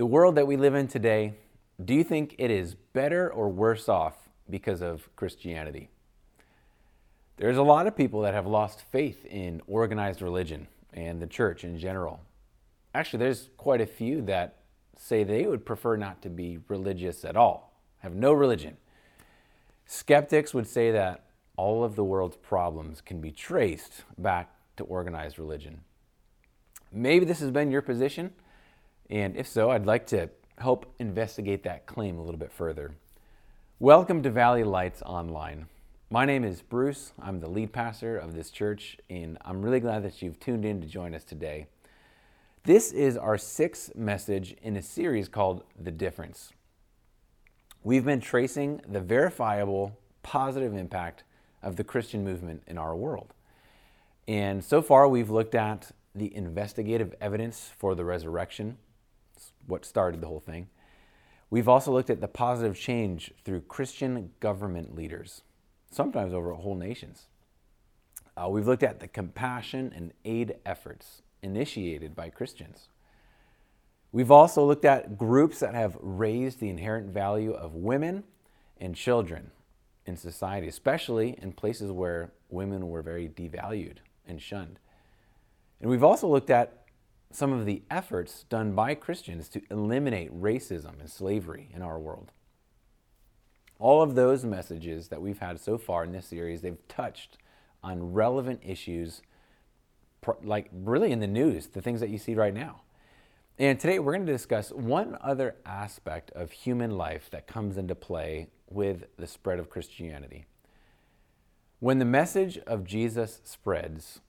The world that we live in today, do you think it is better or worse off because of Christianity? There's a lot of people that have lost faith in organized religion and the church in general. Actually, there's quite a few that say they would prefer not to be religious at all, have no religion. Skeptics would say that all of the world's problems can be traced back to organized religion. Maybe this has been your position, and if so, I'd like to help investigate that claim a little bit further. Welcome to Valley Lights Online. My name is Bruce. I'm the lead pastor of this church, and I'm really glad that you've tuned in to join us today. This is our sixth message in a series called The Difference. We've been tracing the verifiable positive impact of the Christian movement in our world. And so far, we've looked at the investigative evidence for the resurrection, what started the whole thing. We've also looked at the positive change through Christian government leaders, sometimes over whole nations. Uh, we've looked at the compassion and aid efforts initiated by Christians. We've also looked at groups that have raised the inherent value of women and children in society, especially in places where women were very devalued and shunned. And we've also looked at some of the efforts done by Christians to eliminate racism and slavery in our world. All of those messages that we've had so far in this series, they've touched on relevant issues like really in the news, the things that you see right now. And today we're going to discuss one other aspect of human life that comes into play with the spread of Christianity. When the message of Jesus spreads,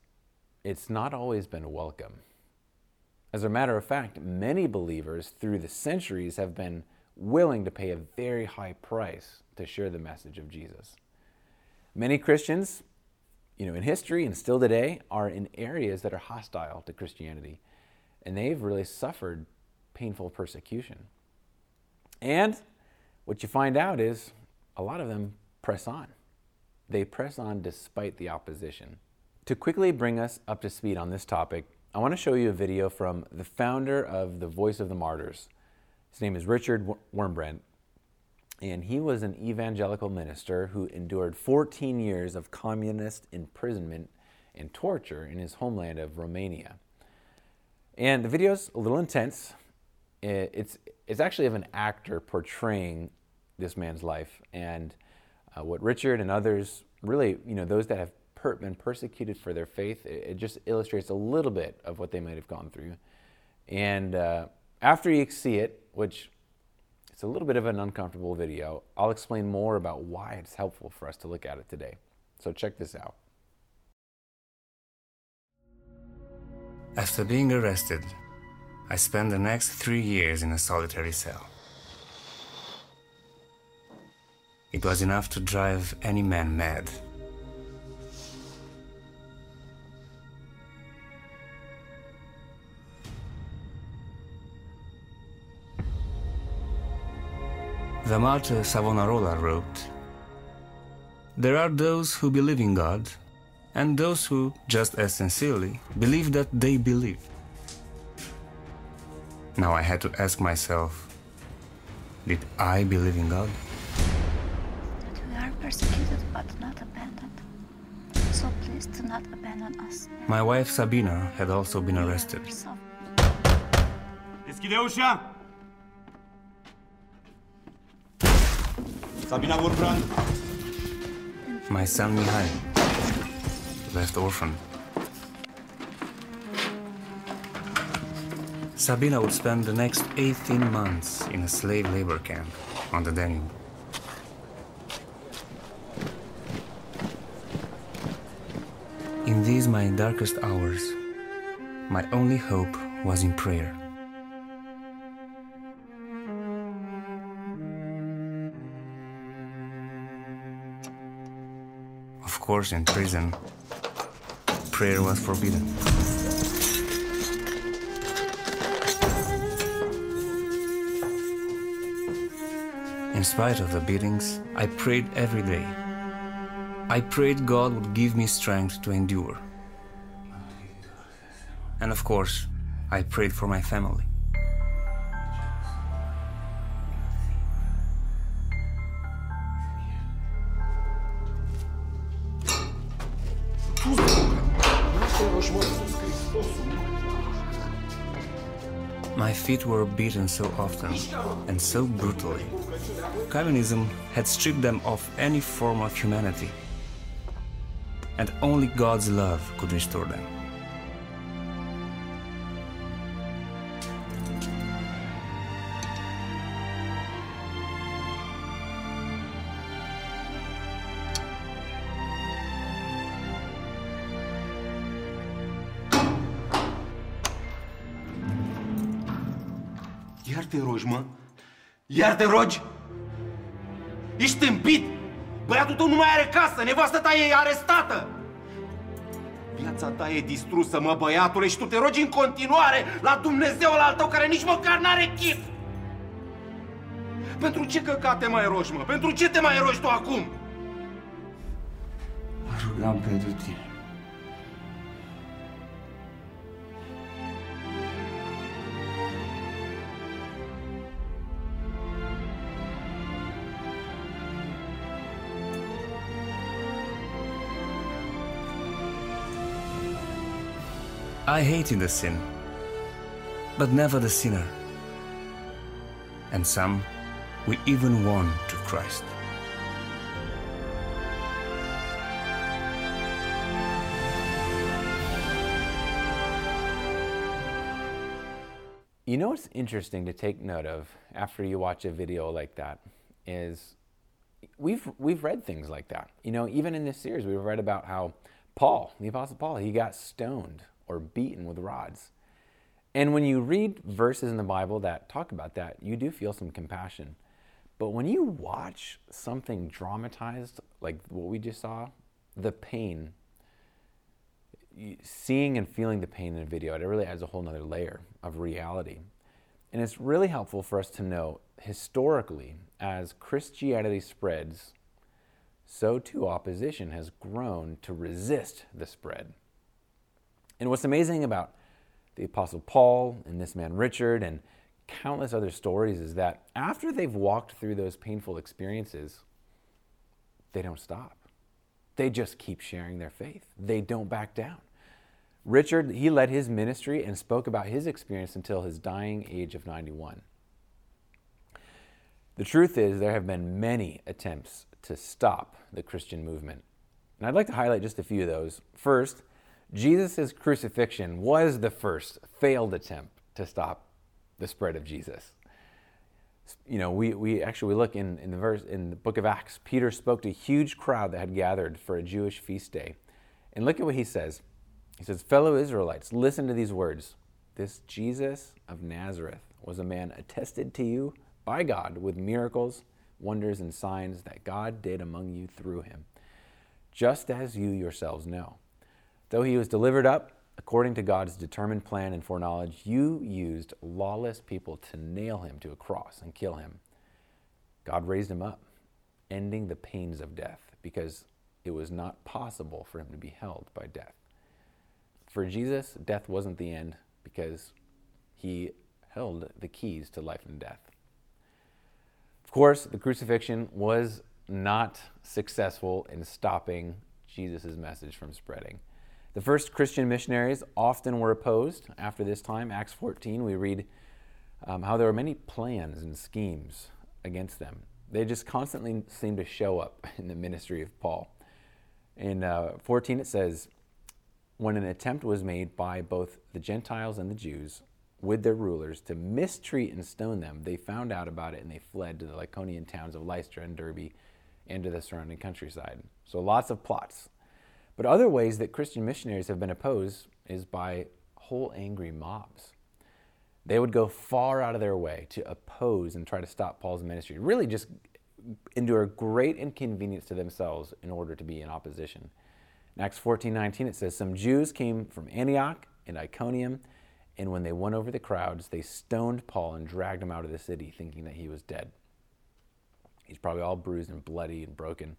it's not always been welcome. As a matter of fact, many believers through the centuries have been willing to pay a very high price to share the message of Jesus. Many Christians you know, in history and still today are in areas that are hostile to Christianity. And they've really suffered painful persecution. And what you find out is a lot of them press on. They press on despite the opposition. To quickly bring us up to speed on this topic, I want to show you a video from the founder of the Voice of the Martyrs. His name is Richard Wurmbrand and he was an evangelical minister who endured 14 years of communist imprisonment and torture in his homeland of Romania. And the video is a little intense. It's, it's actually of an actor portraying this man's life. And uh, what Richard and others, really, you know, those that have per- been persecuted for their faith, it, it, just illustrates a little bit of what they might have gone through. And uh, after you see it, which it's a little bit of an uncomfortable video. I'll explain more about why it's helpful for us to look at it today. So check this out. After being arrested, I spent the next three years in a solitary cell. It was enough to drive any man mad. The martyr Savonarola wrote There are those who believe in God, and those who, just as sincerely, believe that they believe. Now I had to ask myself Did I believe in God? That we are persecuted but not abandoned. So please do not abandon us. My wife Sabina had also been arrested. Sabina Wurmbrand. My son Mihai, left orphan. Sabina would spend the next 18 months in a slave labor camp on the Danube. In these my darkest hours, my only hope was in prayer. Course, in prison, prayer was forbidden. In spite of the beatings, I prayed every day. I prayed God would give me strength to endure. And of course, I prayed for my family. Feet were beaten so often and so brutally. Communism had stripped them of any form of humanity, and only God's love could restore them. Iar te rogi? Ești împit? Băiatul tău nu mai are casă, nevastă ta e arestată! Viața ta e distrusă, mă, băiatule, și tu te rogi în continuare la Dumnezeul al tău care nici măcar n-are chip! Pentru ce căcate mai rogi, mă? Pentru ce te mai rogi tu acum? Mă rugam pentru tine. I hated the sin, but never the sinner. And some we even won to Christ. You know what's interesting to take note of after you watch a video like that is we've we've read things like that. You know, even in this series we've read about how Paul, the apostle Paul, he got stoned or beaten with rods. And when you read verses in the Bible that talk about that, you do feel some compassion. But when you watch something dramatized like what we just saw, the pain seeing and feeling the pain in a video, it really adds a whole nother layer of reality. And it's really helpful for us to know historically, as Christianity spreads, so too opposition has grown to resist the spread. And what's amazing about the Apostle Paul and this man Richard and countless other stories is that after they've walked through those painful experiences, they don't stop. They just keep sharing their faith. They don't back down. Richard, he led his ministry and spoke about his experience until his dying age of 91. The truth is, there have been many attempts to stop the Christian movement. And I'd like to highlight just a few of those. First, Jesus' crucifixion was the first failed attempt to stop the spread of Jesus you know, we, we actually look in, in the verse in the book of Acts, Peter spoke to a huge crowd that had gathered for a Jewish feast day. And look at what he says. He says, Fellow Israelites, listen to these words. This Jesus of Nazareth was a man attested to you by God with miracles, wonders, and signs that God did among you through him, just as you yourselves know. Though he was delivered up according to God's determined plan and foreknowledge, you used lawless people to nail him to a cross and kill him. God raised him up, ending the pains of death, because it was not possible for him to be held by death. For Jesus, death wasn't the end because he held the keys to life and death. Of course, the crucifixion was not successful in stopping Jesus' message from spreading. The first Christian missionaries often were opposed after this time. Acts 14, we read um, how there were many plans and schemes against them. They just constantly seemed to show up in the ministry of Paul. In uh, 14, it says, when an attempt was made by both the Gentiles and the Jews with their rulers to mistreat and stone them, they found out about it and they fled to the Lycaonian towns of Lystra and Derbe and to the surrounding countryside. So lots of plots. But other ways that Christian missionaries have been opposed is by whole angry mobs. They would go far out of their way to oppose and try to stop Paul's ministry, really just endure great inconvenience to themselves in order to be in opposition. In Acts 14 19, it says, Some Jews came from Antioch and Iconium, and when they won over the crowds, they stoned Paul and dragged him out of the city, thinking that he was dead. He's probably all bruised and bloody and broken.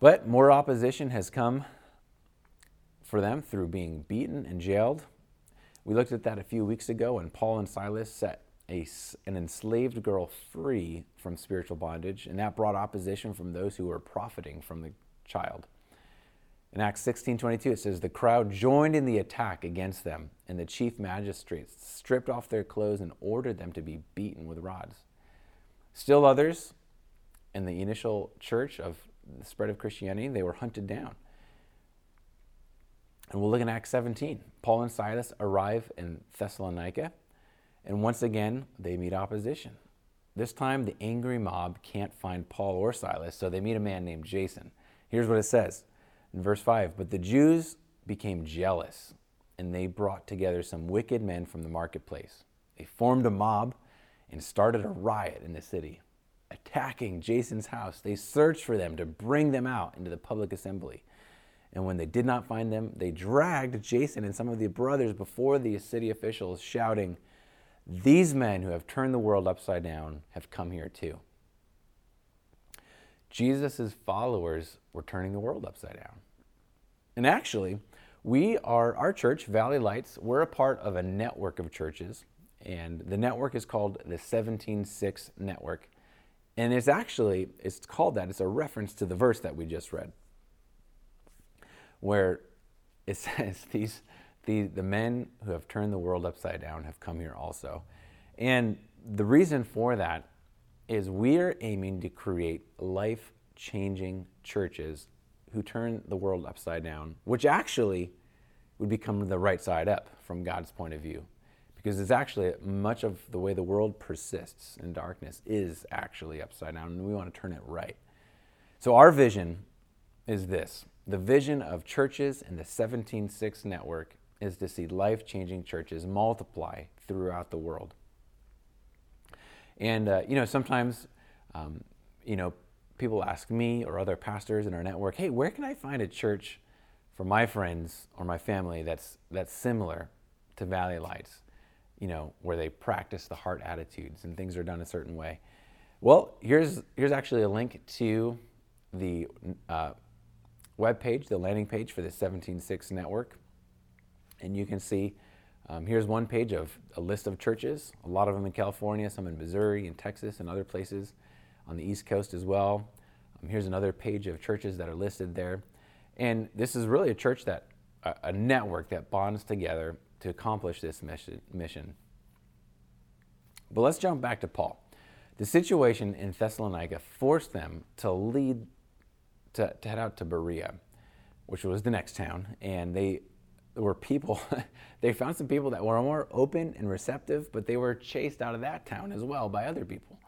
But more opposition has come for them through being beaten and jailed. We looked at that a few weeks ago when Paul and Silas set a, an enslaved girl free from spiritual bondage, and that brought opposition from those who were profiting from the child. In Acts 16 22, it says, The crowd joined in the attack against them, and the chief magistrates stripped off their clothes and ordered them to be beaten with rods. Still others in the initial church of the spread of Christianity, they were hunted down. And we'll look in Acts 17. Paul and Silas arrive in Thessalonica, and once again, they meet opposition. This time, the angry mob can't find Paul or Silas, so they meet a man named Jason. Here's what it says in verse 5 But the Jews became jealous, and they brought together some wicked men from the marketplace. They formed a mob and started a riot in the city, attacking Jason's house. They searched for them to bring them out into the public assembly. And when they did not find them, they dragged Jason and some of the brothers before the city officials, shouting, These men who have turned the world upside down have come here too. Jesus' followers were turning the world upside down. And actually, we are, our church, Valley Lights, we're a part of a network of churches. And the network is called the 176 Network. And it's actually, it's called that, it's a reference to the verse that we just read where it says these the, the men who have turned the world upside down have come here also. And the reason for that is we're aiming to create life changing churches who turn the world upside down, which actually would become the right side up from God's point of view. Because it's actually much of the way the world persists in darkness is actually upside down, and we want to turn it right. So, our vision is this the vision of churches in the 176 network is to see life changing churches multiply throughout the world. And, uh, you know, sometimes, um, you know, people ask me or other pastors in our network, hey, where can I find a church for my friends or my family that's, that's similar to Valley Lights, you know, where they practice the heart attitudes and things are done a certain way? Well, here's, here's actually a link to the uh, web page, the landing page for the 176 network. And you can see um, here's one page of a list of churches, a lot of them in California, some in Missouri and Texas and other places on the East Coast as well. Um, here's another page of churches that are listed there. And this is really a church that, a, a network that bonds together to accomplish this mission. But let's jump back to Paul. The situation in Thessalonica forced them to lead to, to head out to Berea, which was the next town, and they were people. they found some people that were more open and receptive, but they were chased out of that town as well by other people.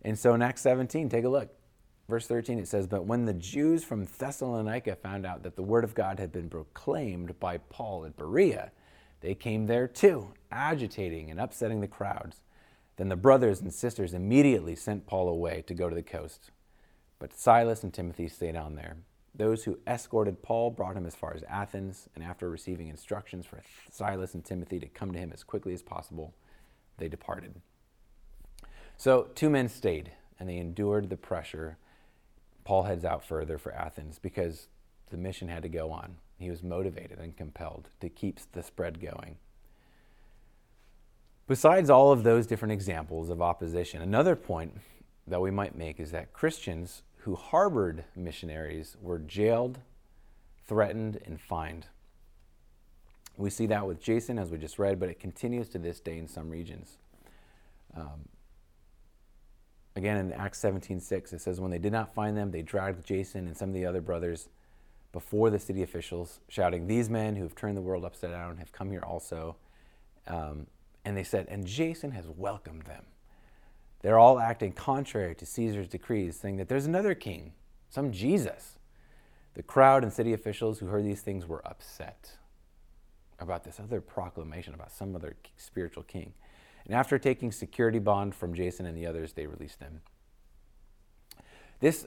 And so in Acts 17, take a look. Verse 13, it says, But when the Jews from Thessalonica found out that the word of God had been proclaimed by Paul at Berea, they came there too, agitating and upsetting the crowds. Then the brothers and sisters immediately sent Paul away to go to the coast. But Silas and Timothy stayed on there. Those who escorted Paul brought him as far as Athens, and after receiving instructions for Silas and Timothy to come to him as quickly as possible, they departed. So, two men stayed, and they endured the pressure. Paul heads out further for Athens because the mission had to go on. He was motivated and compelled to keep the spread going. Besides all of those different examples of opposition, another point that we might make is that Christians who harbored missionaries were jailed, threatened, and fined. We see that with Jason, as we just read, but it continues to this day in some regions. Um, again, in Acts 17:6, it says, "When they did not find them, they dragged Jason and some of the other brothers before the city officials, shouting, "These men who have turned the world upside down have come here also." Um, and they said, "And Jason has welcomed them." They're all acting contrary to Caesar's decrees, saying that there's another king, some Jesus. The crowd and city officials who heard these things were upset about this other proclamation about some other spiritual king. And after taking security bond from Jason and the others, they released them. This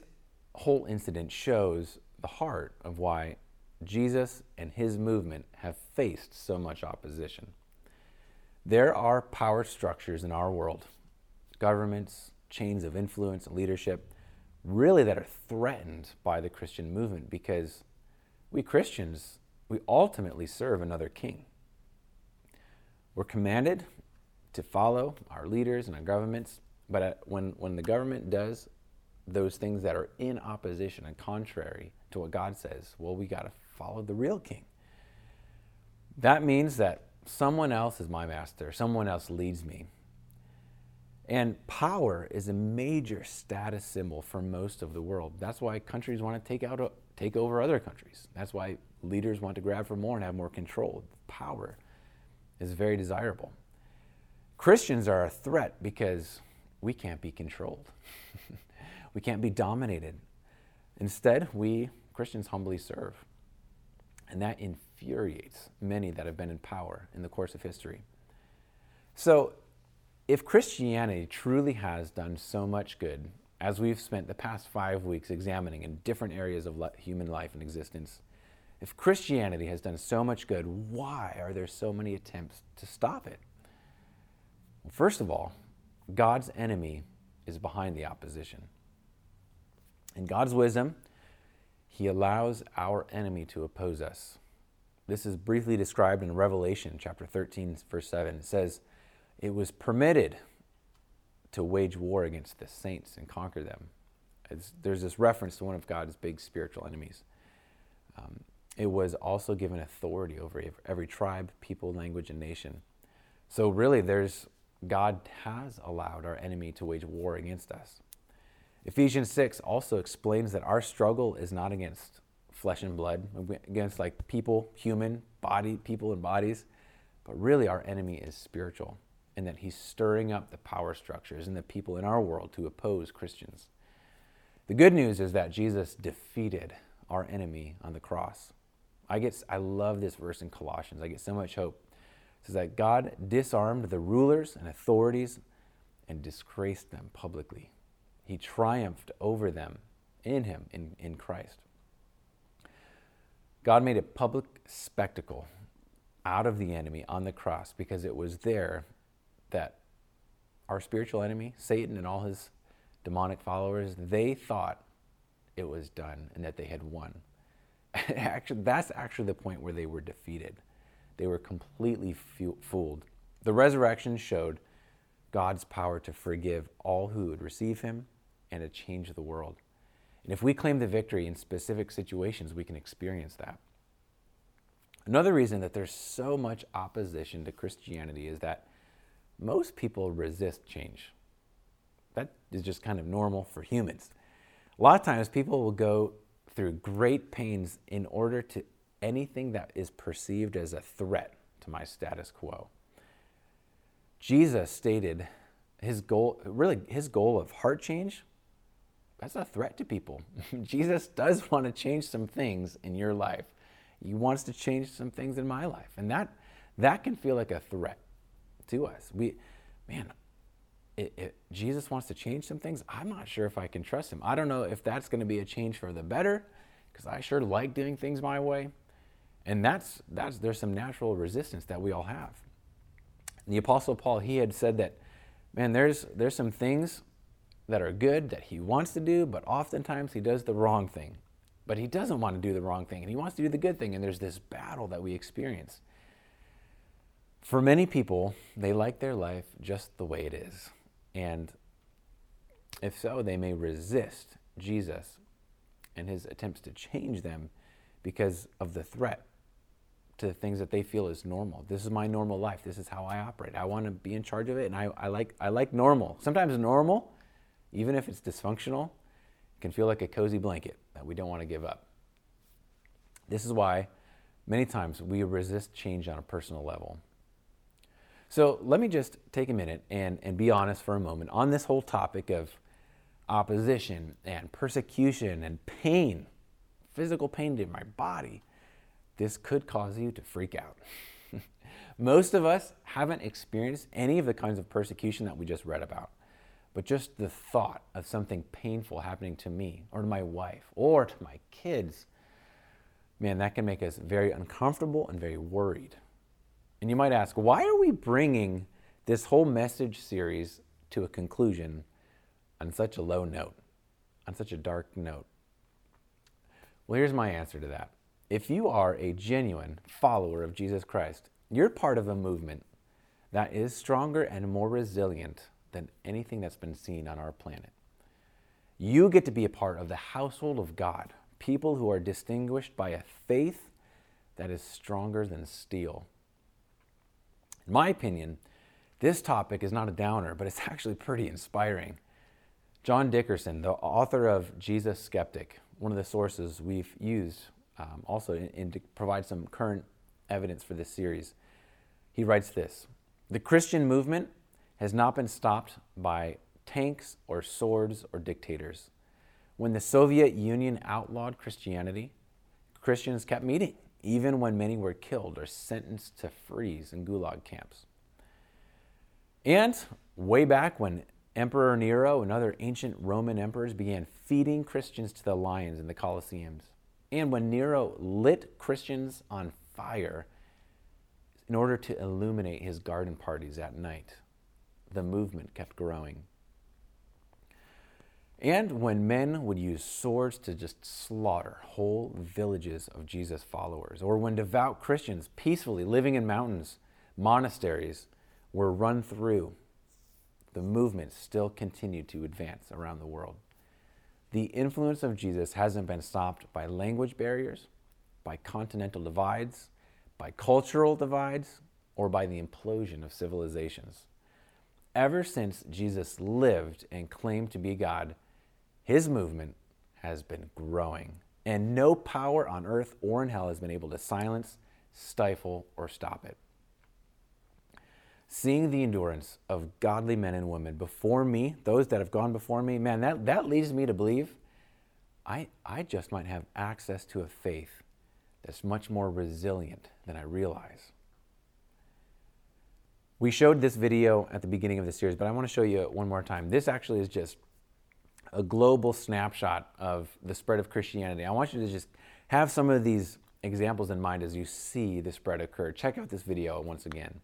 whole incident shows the heart of why Jesus and his movement have faced so much opposition. There are power structures in our world governments, chains of influence, and leadership, really that are threatened by the Christian movement because we Christians, we ultimately serve another king. We're commanded to follow our leaders and our governments, but when, when the government does those things that are in opposition and contrary to what God says? Well, we got to follow the real king. That means that someone else is my master, someone else leads me. And power is a major status symbol for most of the world. That's why countries want to take out take over other countries. That's why leaders want to grab for more and have more control. Power is very desirable. Christians are a threat because we can't be controlled. we can't be dominated. Instead, we Christians humbly serve. And that infuriates many that have been in power in the course of history. So, if Christianity truly has done so much good, as we've spent the past five weeks examining in different areas of human life and existence, if Christianity has done so much good, why are there so many attempts to stop it? Well, first of all, God's enemy is behind the opposition. In God's wisdom, He allows our enemy to oppose us. This is briefly described in Revelation chapter 13, verse 7. It says, It was permitted to wage war against the saints and conquer them. It's, there's this reference to one of God's big spiritual enemies. Um, it was also given authority over every tribe, people, language, and nation. So, really, there's God has allowed our enemy to wage war against us. Ephesians 6 also explains that our struggle is not against flesh and blood, against like people, human, body, people and bodies, but really our enemy is spiritual, and that he's stirring up the power structures and the people in our world to oppose Christians. The good news is that Jesus defeated our enemy on the cross. I get I love this verse in Colossians. I get so much hope. It says that God disarmed the rulers and authorities and disgraced them publicly. He triumphed over them in him, in, in Christ. God made a public spectacle out of the enemy on the cross because it was there that our spiritual enemy, Satan and all his demonic followers, they thought it was done and that they had won. actually, that's actually the point where they were defeated. They were completely fooled. The resurrection showed God's power to forgive all who would receive him and to change the world. And if we claim the victory in specific situations, we can experience that. Another reason that there's so much opposition to Christianity is that most people resist change. That is just kind of normal for humans. A lot of times people will go through great pains in order to anything that is perceived as a threat to my status quo. Jesus stated his goal, really his goal of heart change that's a threat to people. Jesus does want to change some things in your life. He wants to change some things in my life. And that that can feel like a threat to us. We man, it, it, Jesus wants to change some things. I'm not sure if I can trust him. I don't know if that's going to be a change for the better because I sure like doing things my way. And that's that's there's some natural resistance that we all have. And the apostle Paul he had said that man there's there's some things that are good that he wants to do, but oftentimes he does the wrong thing. But he doesn't want to do the wrong thing, and he wants to do the good thing, and there's this battle that we experience. For many people, they like their life just the way it is. And if so, they may resist Jesus and his attempts to change them because of the threat to the things that they feel is normal. This is my normal life. This is how I operate. I want to be in charge of it, and I, I like I like normal. Sometimes normal even if it's dysfunctional, can feel like a cozy blanket that we don't want to give up. This is why many times we resist change on a personal level. So let me just take a minute and, and be honest for a moment on this whole topic of opposition and persecution and pain, physical pain to my body. This could cause you to freak out. Most of us haven't experienced any of the kinds of persecution that we just read about. But just the thought of something painful happening to me or to my wife or to my kids, man, that can make us very uncomfortable and very worried. And you might ask, why are we bringing this whole message series to a conclusion on such a low note, on such a dark note? Well, here's my answer to that. If you are a genuine follower of Jesus Christ, you're part of a movement that is stronger and more resilient than anything that's been seen on our planet. You get to be a part of the household of God, people who are distinguished by a faith that is stronger than steel. In my opinion, this topic is not a downer, but it's actually pretty inspiring. John Dickerson, the author of Jesus Skeptic, one of the sources we've used um, also in, to provide some current evidence for this series, he writes this The Christian movement has not been stopped by tanks or swords or dictators. When the Soviet Union outlawed Christianity, Christians kept meeting, even when many were killed or sentenced to freeze in gulag camps. And way back when Emperor Nero and other ancient Roman emperors began feeding Christians to the lions in the Colosseums, and when Nero lit Christians on fire in order to illuminate his garden parties at night, the movement kept growing. And when men would use swords to just slaughter whole villages of Jesus' followers, or when devout Christians peacefully living in mountains, monasteries, were run through, the movement still continued to advance around the world. The influence of Jesus hasn't been stopped by language barriers, by continental divides, by cultural divides, or by the implosion of civilizations. Ever since Jesus lived and claimed to be God, his movement has been growing, and no power on earth or in hell has been able to silence, stifle, or stop it. Seeing the endurance of godly men and women before me, those that have gone before me, man, that, that leads me to believe I, I just might have access to a faith that's much more resilient than I realize. We showed this video at the beginning of the series, but I want to show you one more time. This actually is just a global snapshot of the spread of Christianity. I want you to just have some of these examples in mind as you see the spread occur. Check out this video once again.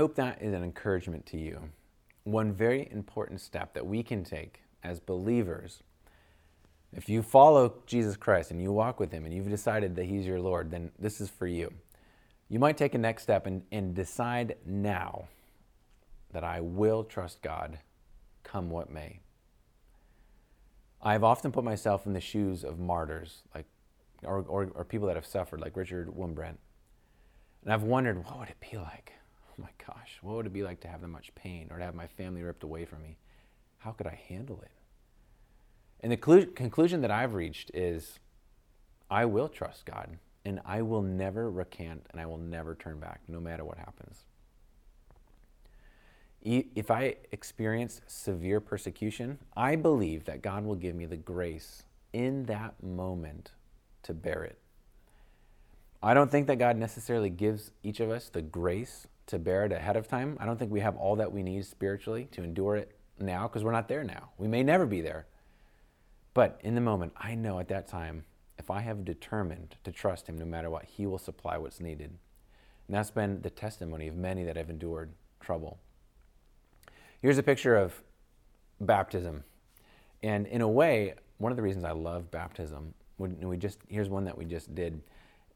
Hope that is an encouragement to you. One very important step that we can take as believers. If you follow Jesus Christ and you walk with Him and you've decided that He's your Lord, then this is for you. You might take a next step and, and decide now that I will trust God, come what may. I've often put myself in the shoes of martyrs, like, or, or, or people that have suffered, like Richard Wurmbrand. And I've wondered, what would it be like? My gosh, what would it be like to have that much pain or to have my family ripped away from me? How could I handle it? And the clu- conclusion that I've reached is I will trust God and I will never recant and I will never turn back, no matter what happens. If I experience severe persecution, I believe that God will give me the grace in that moment to bear it. I don't think that God necessarily gives each of us the grace to bear it ahead of time. I don't think we have all that we need spiritually to endure it now because we're not there now. We may never be there. But in the moment, I know at that time, if I have determined to trust Him no matter what, He will supply what's needed. And that's been the testimony of many that have endured trouble. Here's a picture of baptism. And in a way, one of the reasons I love baptism, we just here's one that we just did,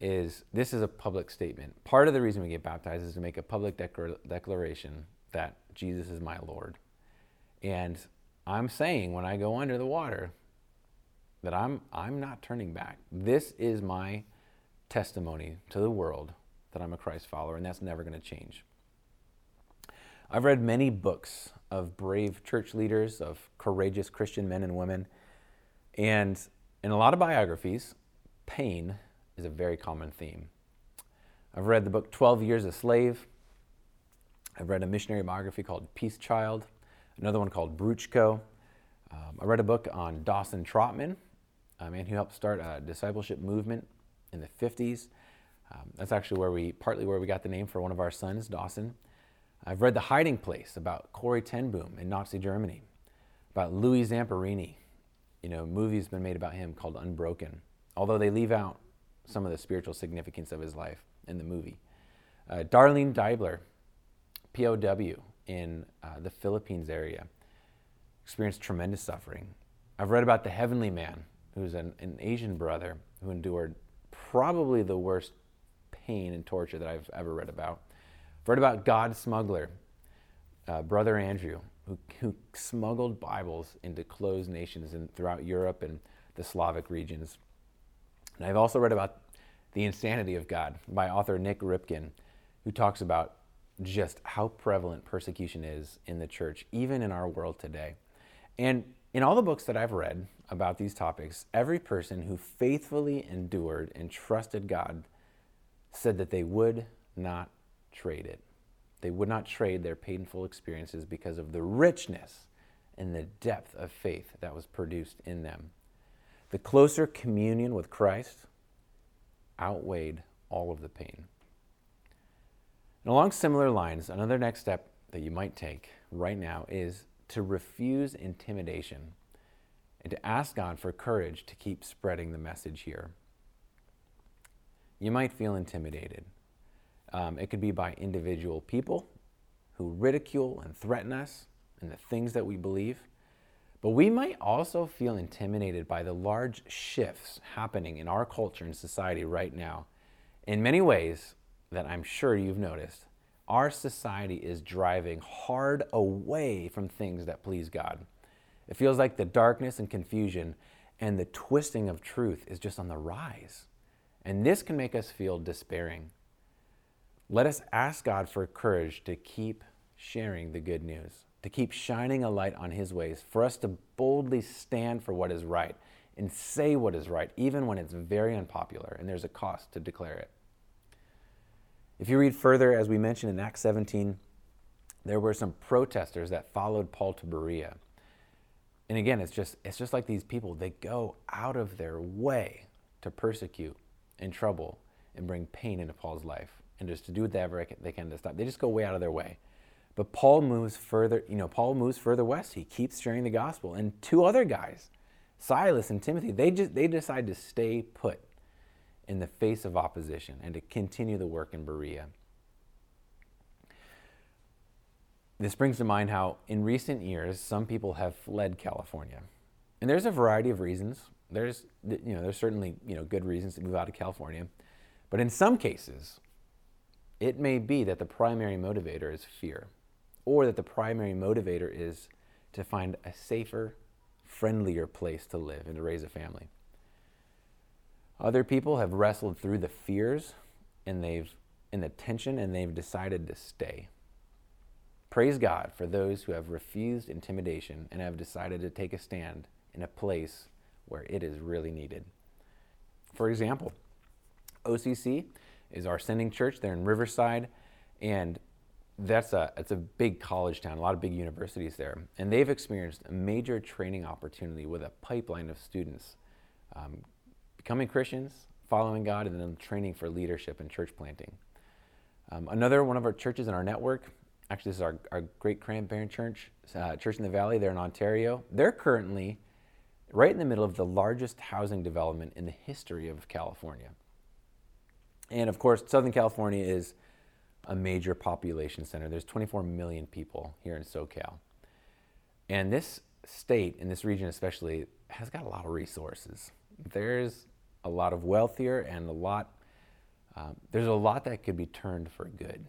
is this is a public statement. Part of the reason we get baptized is to make a public declaration that Jesus is my Lord. And I'm saying when I go under the water that I'm I'm not turning back. This is my testimony to the world that I'm a Christ follower, and that's never going to change. I've read many books of brave church leaders, of courageous Christian men and women, and in a lot of biographies, pain is a very common theme. I've read the book 12 Years a Slave. I've read a missionary biography called Peace Child, another one called Bruchko. Um, I read a book on Dawson Trotman, a man who helped start a discipleship movement in the 50s. Um, that's actually where we, partly where we got the name for one of our sons, Dawson. I've read The Hiding Place about Corrie ten Boom in Nazi Germany, about Louis Zamperini. You know, movies been made about him called Unbroken, although they leave out some of the spiritual significance of his life in the movie. Uh, Darlene Deibler, POW in uh, the Philippines area, experienced tremendous suffering. I've read about the Heavenly Man, who's an, an Asian brother who endured probably the worst pain and torture that I've ever read about. I've read about God Smuggler, uh, Brother Andrew, who, who smuggled Bibles into closed nations in, throughout Europe and the Slavic regions. And I've also read about The Insanity of God by author Nik Ripken, who talks about just how prevalent persecution is in the church, even in our world today. And in all the books that I've read about these topics, every person who faithfully endured and trusted God said that they would not trade it. They would not trade their painful experiences because of the richness and the depth of faith that was produced in them. The closer communion with Christ outweighed all of the pain. And along similar lines, another next step that you might take right now is to refuse intimidation and to ask God for courage to keep spreading the message here. You might feel intimidated. Um, it could be by individual people who ridicule and threaten us and the things that we believe. But we might also feel intimidated by the large shifts happening in our culture and society right now. In many ways that I'm sure you've noticed, our society is driving hard away from things that please God. It feels like the darkness and confusion and the twisting of truth is just on the rise. And this can make us feel despairing. Let us ask God for courage to keep sharing the good news to keep shining a light on His ways, for us to boldly stand for what is right and say what is right, even when it's very unpopular and there's a cost to declare it. If you read further, as we mentioned in Acts 17, there were some protesters that followed Paul to Berea. And again, it's just, it's just like these people, they go out of their way to persecute and trouble and bring pain into Paul's life and just to do whatever they can to stop. They just go way out of their way. But Paul moves further, you know, Paul moves further west. He keeps sharing the gospel. And two other guys, Silas and Timothy, they just they decide to stay put in the face of opposition and to continue the work in Berea. This brings to mind how in recent years some people have fled California. And there's a variety of reasons. There's you know, there's certainly, you know, good reasons to move out of California. But in some cases, it may be that the primary motivator is fear or that the primary motivator is to find a safer, friendlier place to live and to raise a family. Other people have wrestled through the fears and they've in the tension and they've decided to stay. Praise God for those who have refused intimidation and have decided to take a stand in a place where it is really needed. For example, OCC is our sending church there in Riverside, and that's a it's a big college town, a lot of big universities there, and they've experienced a major training opportunity with a pipeline of students um, becoming Christians, following God, and then training for leadership and church planting. Um, another one of our churches in our network, actually, this is our, our Great Cranbourne Church, uh, Church in the Valley, there in Ontario. They're currently right in the middle of the largest housing development in the history of California. And of course, Southern California is a major population center. There's 24 million people here in SoCal. And this state, in this region especially, has got a lot of resources. There's a lot of wealth here and a lot, um, there's a lot that could be turned for good.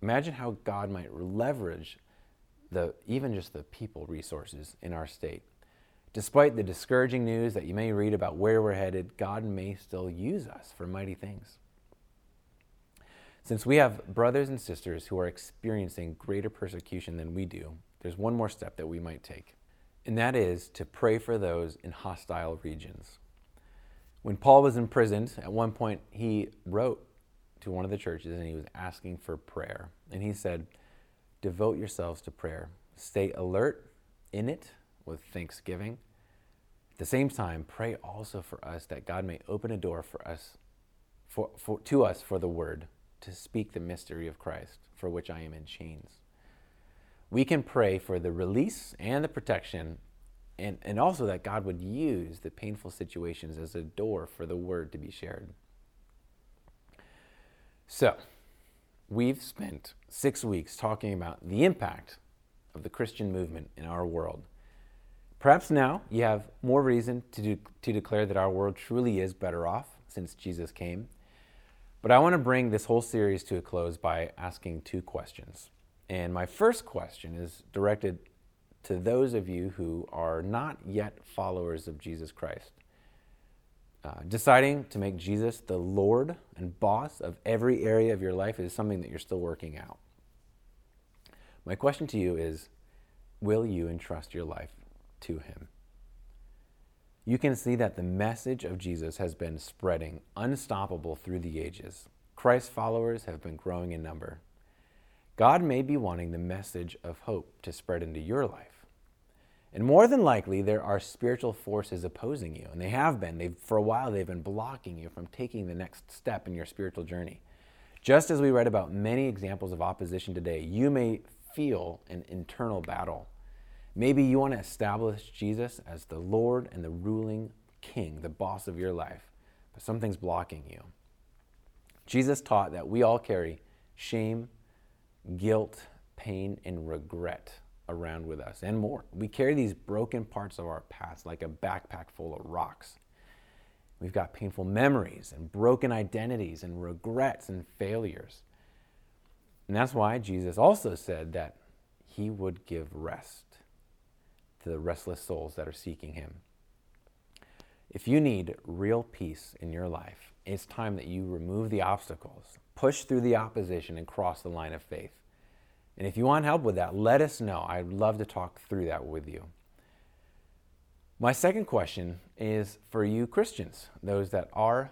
Imagine how God might leverage the, even just the people resources in our state. Despite the discouraging news that you may read about where we're headed, God may still use us for mighty things. Since we have brothers and sisters who are experiencing greater persecution than we do, there's one more step that we might take, and that is to pray for those in hostile regions. When Paul was imprisoned, at one point he wrote to one of the churches and he was asking for prayer. And he said, Devote yourselves to prayer. Stay alert in it with thanksgiving. At the same time, pray also for us that God may open a door for us, for, for, to us for the word, to speak the mystery of Christ, for which I am in chains. We can pray for the release and the protection, and, and also that God would use the painful situations as a door for the word to be shared. So, we've spent six weeks talking about the impact of the Christian movement in our world. Perhaps now you have more reason to, do, to declare that our world truly is better off since Jesus came. But I want to bring this whole series to a close by asking two questions. And my first question is directed to those of you who are not yet followers of Jesus Christ. Uh, deciding to make Jesus the Lord and boss of every area of your life is something that you're still working out. My question to you is Will you entrust your life to Him? You can see that the message of Jesus has been spreading unstoppable through the ages. Christ's followers have been growing in number. God may be wanting the message of hope to spread into your life. And more than likely, there are spiritual forces opposing you, and they have been. They've, for a while, they've been blocking you from taking the next step in your spiritual journey. Just as we read about many examples of opposition today, you may feel an internal battle Maybe you want to establish Jesus as the Lord and the ruling king, the boss of your life, but something's blocking you. Jesus taught that we all carry shame, guilt, pain, and regret around with us and more. We carry these broken parts of our past like a backpack full of rocks. We've got painful memories and broken identities and regrets and failures. And that's why Jesus also said that he would give rest to the restless souls that are seeking Him. If you need real peace in your life, it's time that you remove the obstacles, push through the opposition, and cross the line of faith. And if you want help with that, let us know. I'd love to talk through that with you. My second question is for you Christians, those that are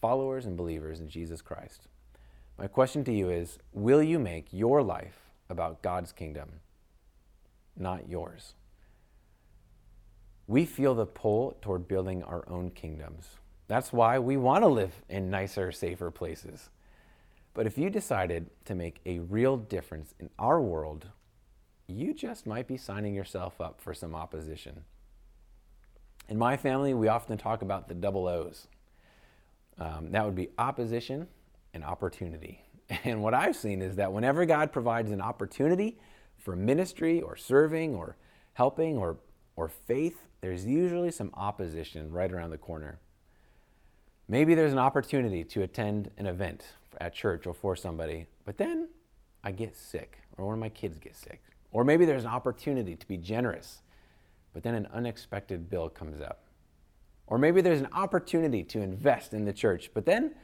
followers and believers in Jesus Christ. My question to you is Will you make your life about God's kingdom, not yours? We feel the pull toward building our own kingdoms. That's why we want to live in nicer, safer places. But if you decided to make a real difference in our world, you just might be signing yourself up for some opposition. In my family, we often talk about the double O's. Um, that would be opposition and opportunity. And what I've seen is that whenever God provides an opportunity for ministry or serving or helping or, or faith, there's usually some opposition right around the corner. Maybe there's an opportunity to attend an event at church or for somebody, but then I get sick, or one of my kids gets sick. Or maybe there's an opportunity to be generous, but then an unexpected bill comes up. Or maybe there's an opportunity to invest in the church, but then,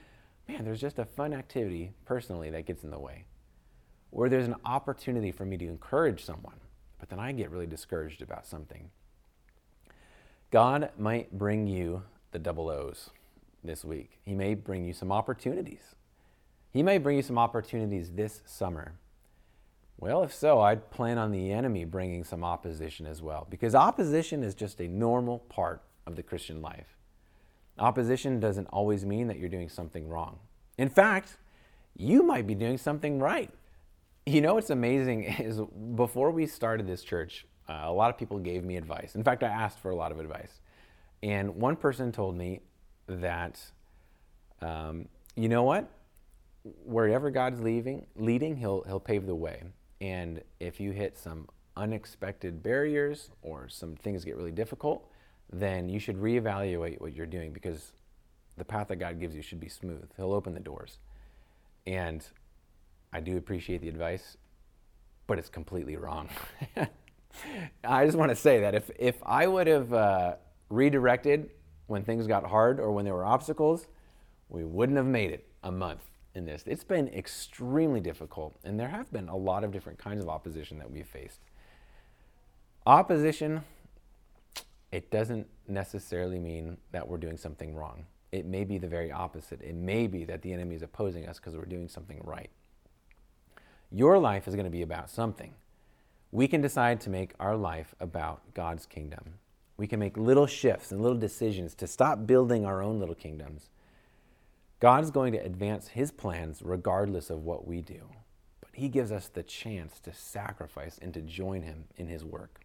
man, there's just a fun activity personally that gets in the way. Or there's an opportunity for me to encourage someone, but then I get really discouraged about something. God might bring you the double O's this week. He may bring you some opportunities. He may bring you some opportunities this summer. Well, if so, I'd plan on the enemy bringing some opposition as well, because opposition is just a normal part of the Christian life. Opposition doesn't always mean that you're doing something wrong. In fact, you might be doing something right. You know what's amazing is before we started this church, uh, a lot of people gave me advice. In fact, I asked for a lot of advice. And one person told me that, um, you know what? Wherever God's leaving, leading, he'll, he'll pave the way. And if you hit some unexpected barriers or some things get really difficult, then you should reevaluate what you're doing because the path that God gives you should be smooth. He'll open the doors. And I do appreciate the advice, but it's completely wrong. I just want to say that if, if I would have uh, redirected when things got hard or when there were obstacles, we wouldn't have made it a month in this. It's been extremely difficult, and there have been a lot of different kinds of opposition that we've faced. Opposition, it doesn't necessarily mean that we're doing something wrong. It may be the very opposite. It may be that the enemy is opposing us because we're doing something right. Your life is going to be about something. We can decide to make our life about God's kingdom. We can make little shifts and little decisions to stop building our own little kingdoms. God's going to advance his plans regardless of what we do, but he gives us the chance to sacrifice and to join him in his work.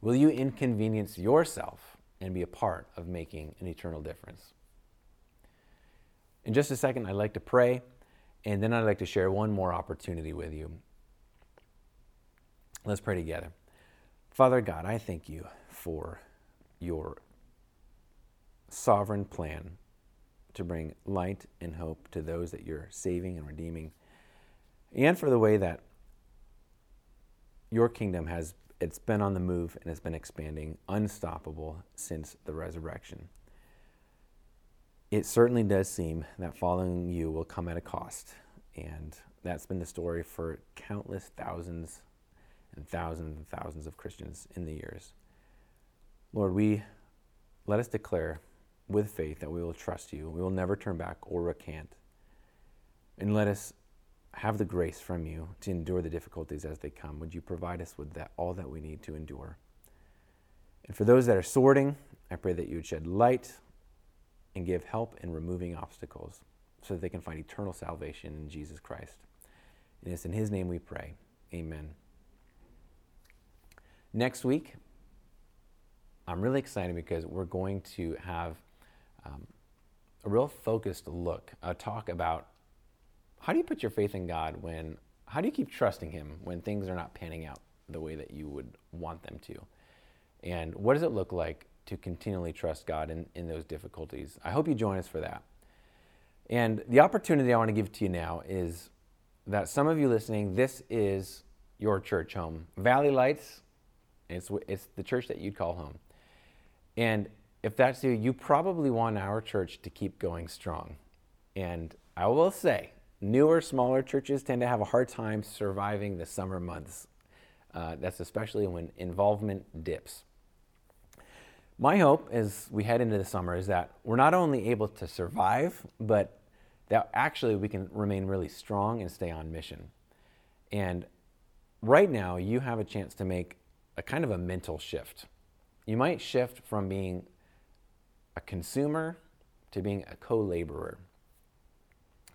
Will you inconvenience yourself and be a part of making an eternal difference? In just a second, I'd like to pray, and then I'd like to share one more opportunity with you. Let's pray together. Father God, I thank you for your sovereign plan to bring light and hope to those that you're saving and redeeming, and for the way that your kingdom has it's been on the move and it's been expanding unstoppable since the resurrection. It certainly does seem that following you will come at a cost, and that's been the story for countless thousands and thousands and thousands of Christians in the years. Lord, we let us declare with faith that we will trust you. We will never turn back or recant. And let us have the grace from you to endure the difficulties as they come. Would you provide us with that all that we need to endure? And for those that are sorting, I pray that you would shed light and give help in removing obstacles so that they can find eternal salvation in Jesus Christ. And it's in his name we pray. Amen. Next week, I'm really excited because we're going to have um, a real focused look, a talk about how do you put your faith in God when, how do you keep trusting Him when things are not panning out the way that you would want them to? And what does it look like to continually trust God in, in those difficulties? I hope you join us for that. And the opportunity I want to give to you now is that some of you listening, this is your church home. Valley Lights, it's, it's the church that you'd call home. And if that's you, you probably want our church to keep going strong. And I will say, newer, smaller churches tend to have a hard time surviving the summer months. Uh, that's especially when involvement dips. My hope as we head into the summer is that we're not only able to survive, but that actually we can remain really strong and stay on mission. And right now, you have a chance to make a kind of a mental shift. You might shift from being a consumer to being a co laborer.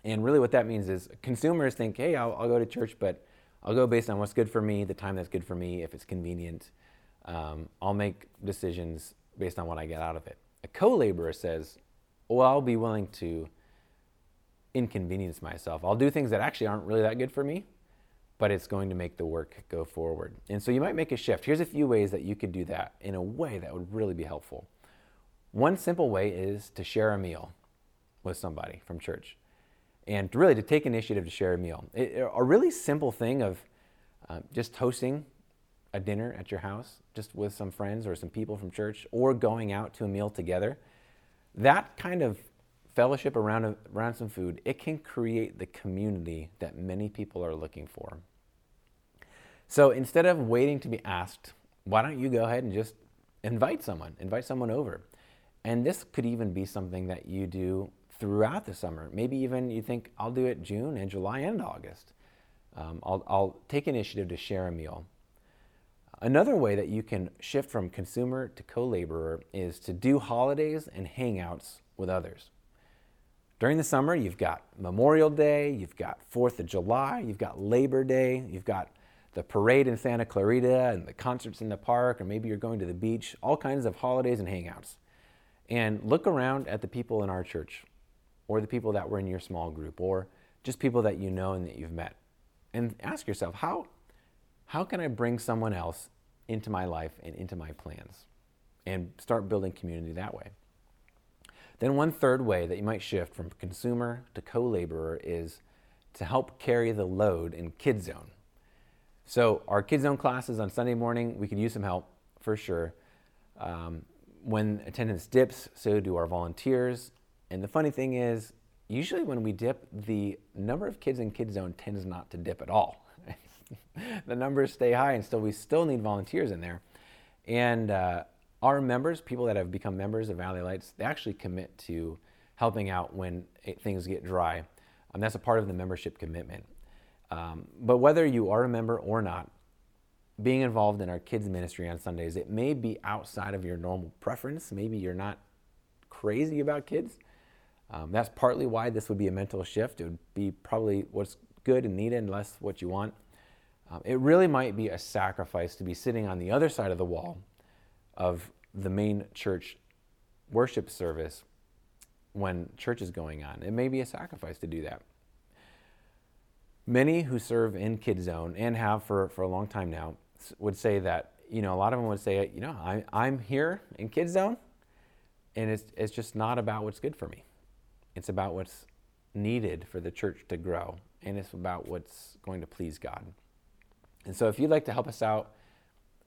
And really, what that means is consumers think, hey, I'll, I'll, go to church, but I'll go based on what's good for me, the time that's good for me, if it's convenient. Um, I'll make decisions based on what I get out of it. A co laborer says, well, I'll be willing to inconvenience myself. I'll do things that actually aren't really that good for me, but it's going to make the work go forward. And so you might make a shift. Here's a few ways that you could do that in a way that would really be helpful. One simple way is to share a meal with somebody from church and really to take initiative to share a meal. It, a really simple thing of uh, just hosting a dinner at your house, just with some friends or some people from church, or going out to a meal together. That kind of fellowship around, around some food, it can create the community that many people are looking for. So instead of waiting to be asked, why don't you go ahead and just invite someone, invite someone over? And this could even be something that you do throughout the summer. Maybe even you think, I'll do it June and July and August. Um, I'll, I'll take initiative to share a meal. Another way that you can shift from consumer to co laborer is to do holidays and hangouts with others. During the summer, you've got Memorial Day, you've got 4th of July, you've got Labor Day, you've got the parade in Santa Clarita and the concerts in the park, or maybe you're going to the beach, all kinds of holidays and hangouts. And look around at the people in our church, or the people that were in your small group, or just people that you know and that you've met. And ask yourself, how, how can I bring someone else into my life and into my plans? And start building community that way. Then, one third way that you might shift from consumer to co laborer is to help carry the load in Kids Zone. So, our Kids Zone classes on Sunday morning, we could use some help for sure. Um, when attendance dips, so do our volunteers. And the funny thing is, usually when we dip, the number of kids in Kids Zone tends not to dip at all. the numbers stay high, and still we still need volunteers in there. And uh, our members, people that have become members of Valley Lights, they actually commit to helping out when it, things get dry. And um, that's a part of the membership commitment. Um, but whether you are a member or not, being involved in our kids ministry on Sundays, it may be outside of your normal preference. Maybe you're not crazy about kids. Um, that's partly why this would be a mental shift. It would be probably what's good and needed and less what you want. Um, it really might be a sacrifice to be sitting on the other side of the wall of the main church worship service when church is going on. It may be a sacrifice to do that. Many who serve in Kid Zone and have for, for a long time now would say that, you know, a lot of them would say, you know, I, I'm here in Kid Zone and it's, it's just not about what's good for me. It's about what's needed for the church to grow and it's about what's going to please God. And so if you'd like to help us out,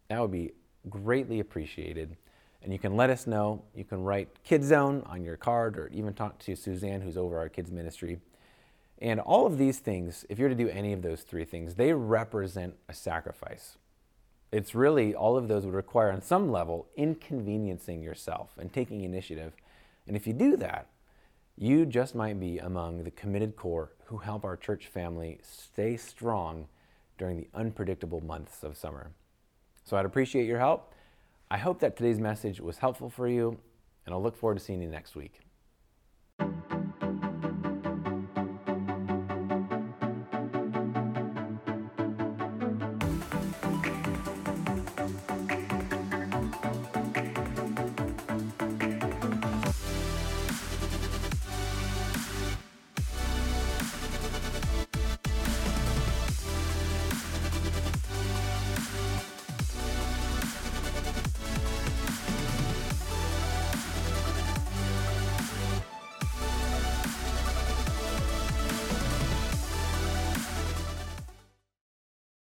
that would be greatly appreciated. And you can let us know. You can write Kids Zone on your card or even talk to Suzanne, who's over our kids ministry. And all of these things, if you're to do any of those three things, they represent a sacrifice. It's really all of those would require, on some level, inconveniencing yourself and taking initiative. And if you do that, you just might be among the committed core who help our church family stay strong during the unpredictable months of summer. So I'd appreciate your help. I hope that today's message was helpful for you, and I'll look forward to seeing you next week.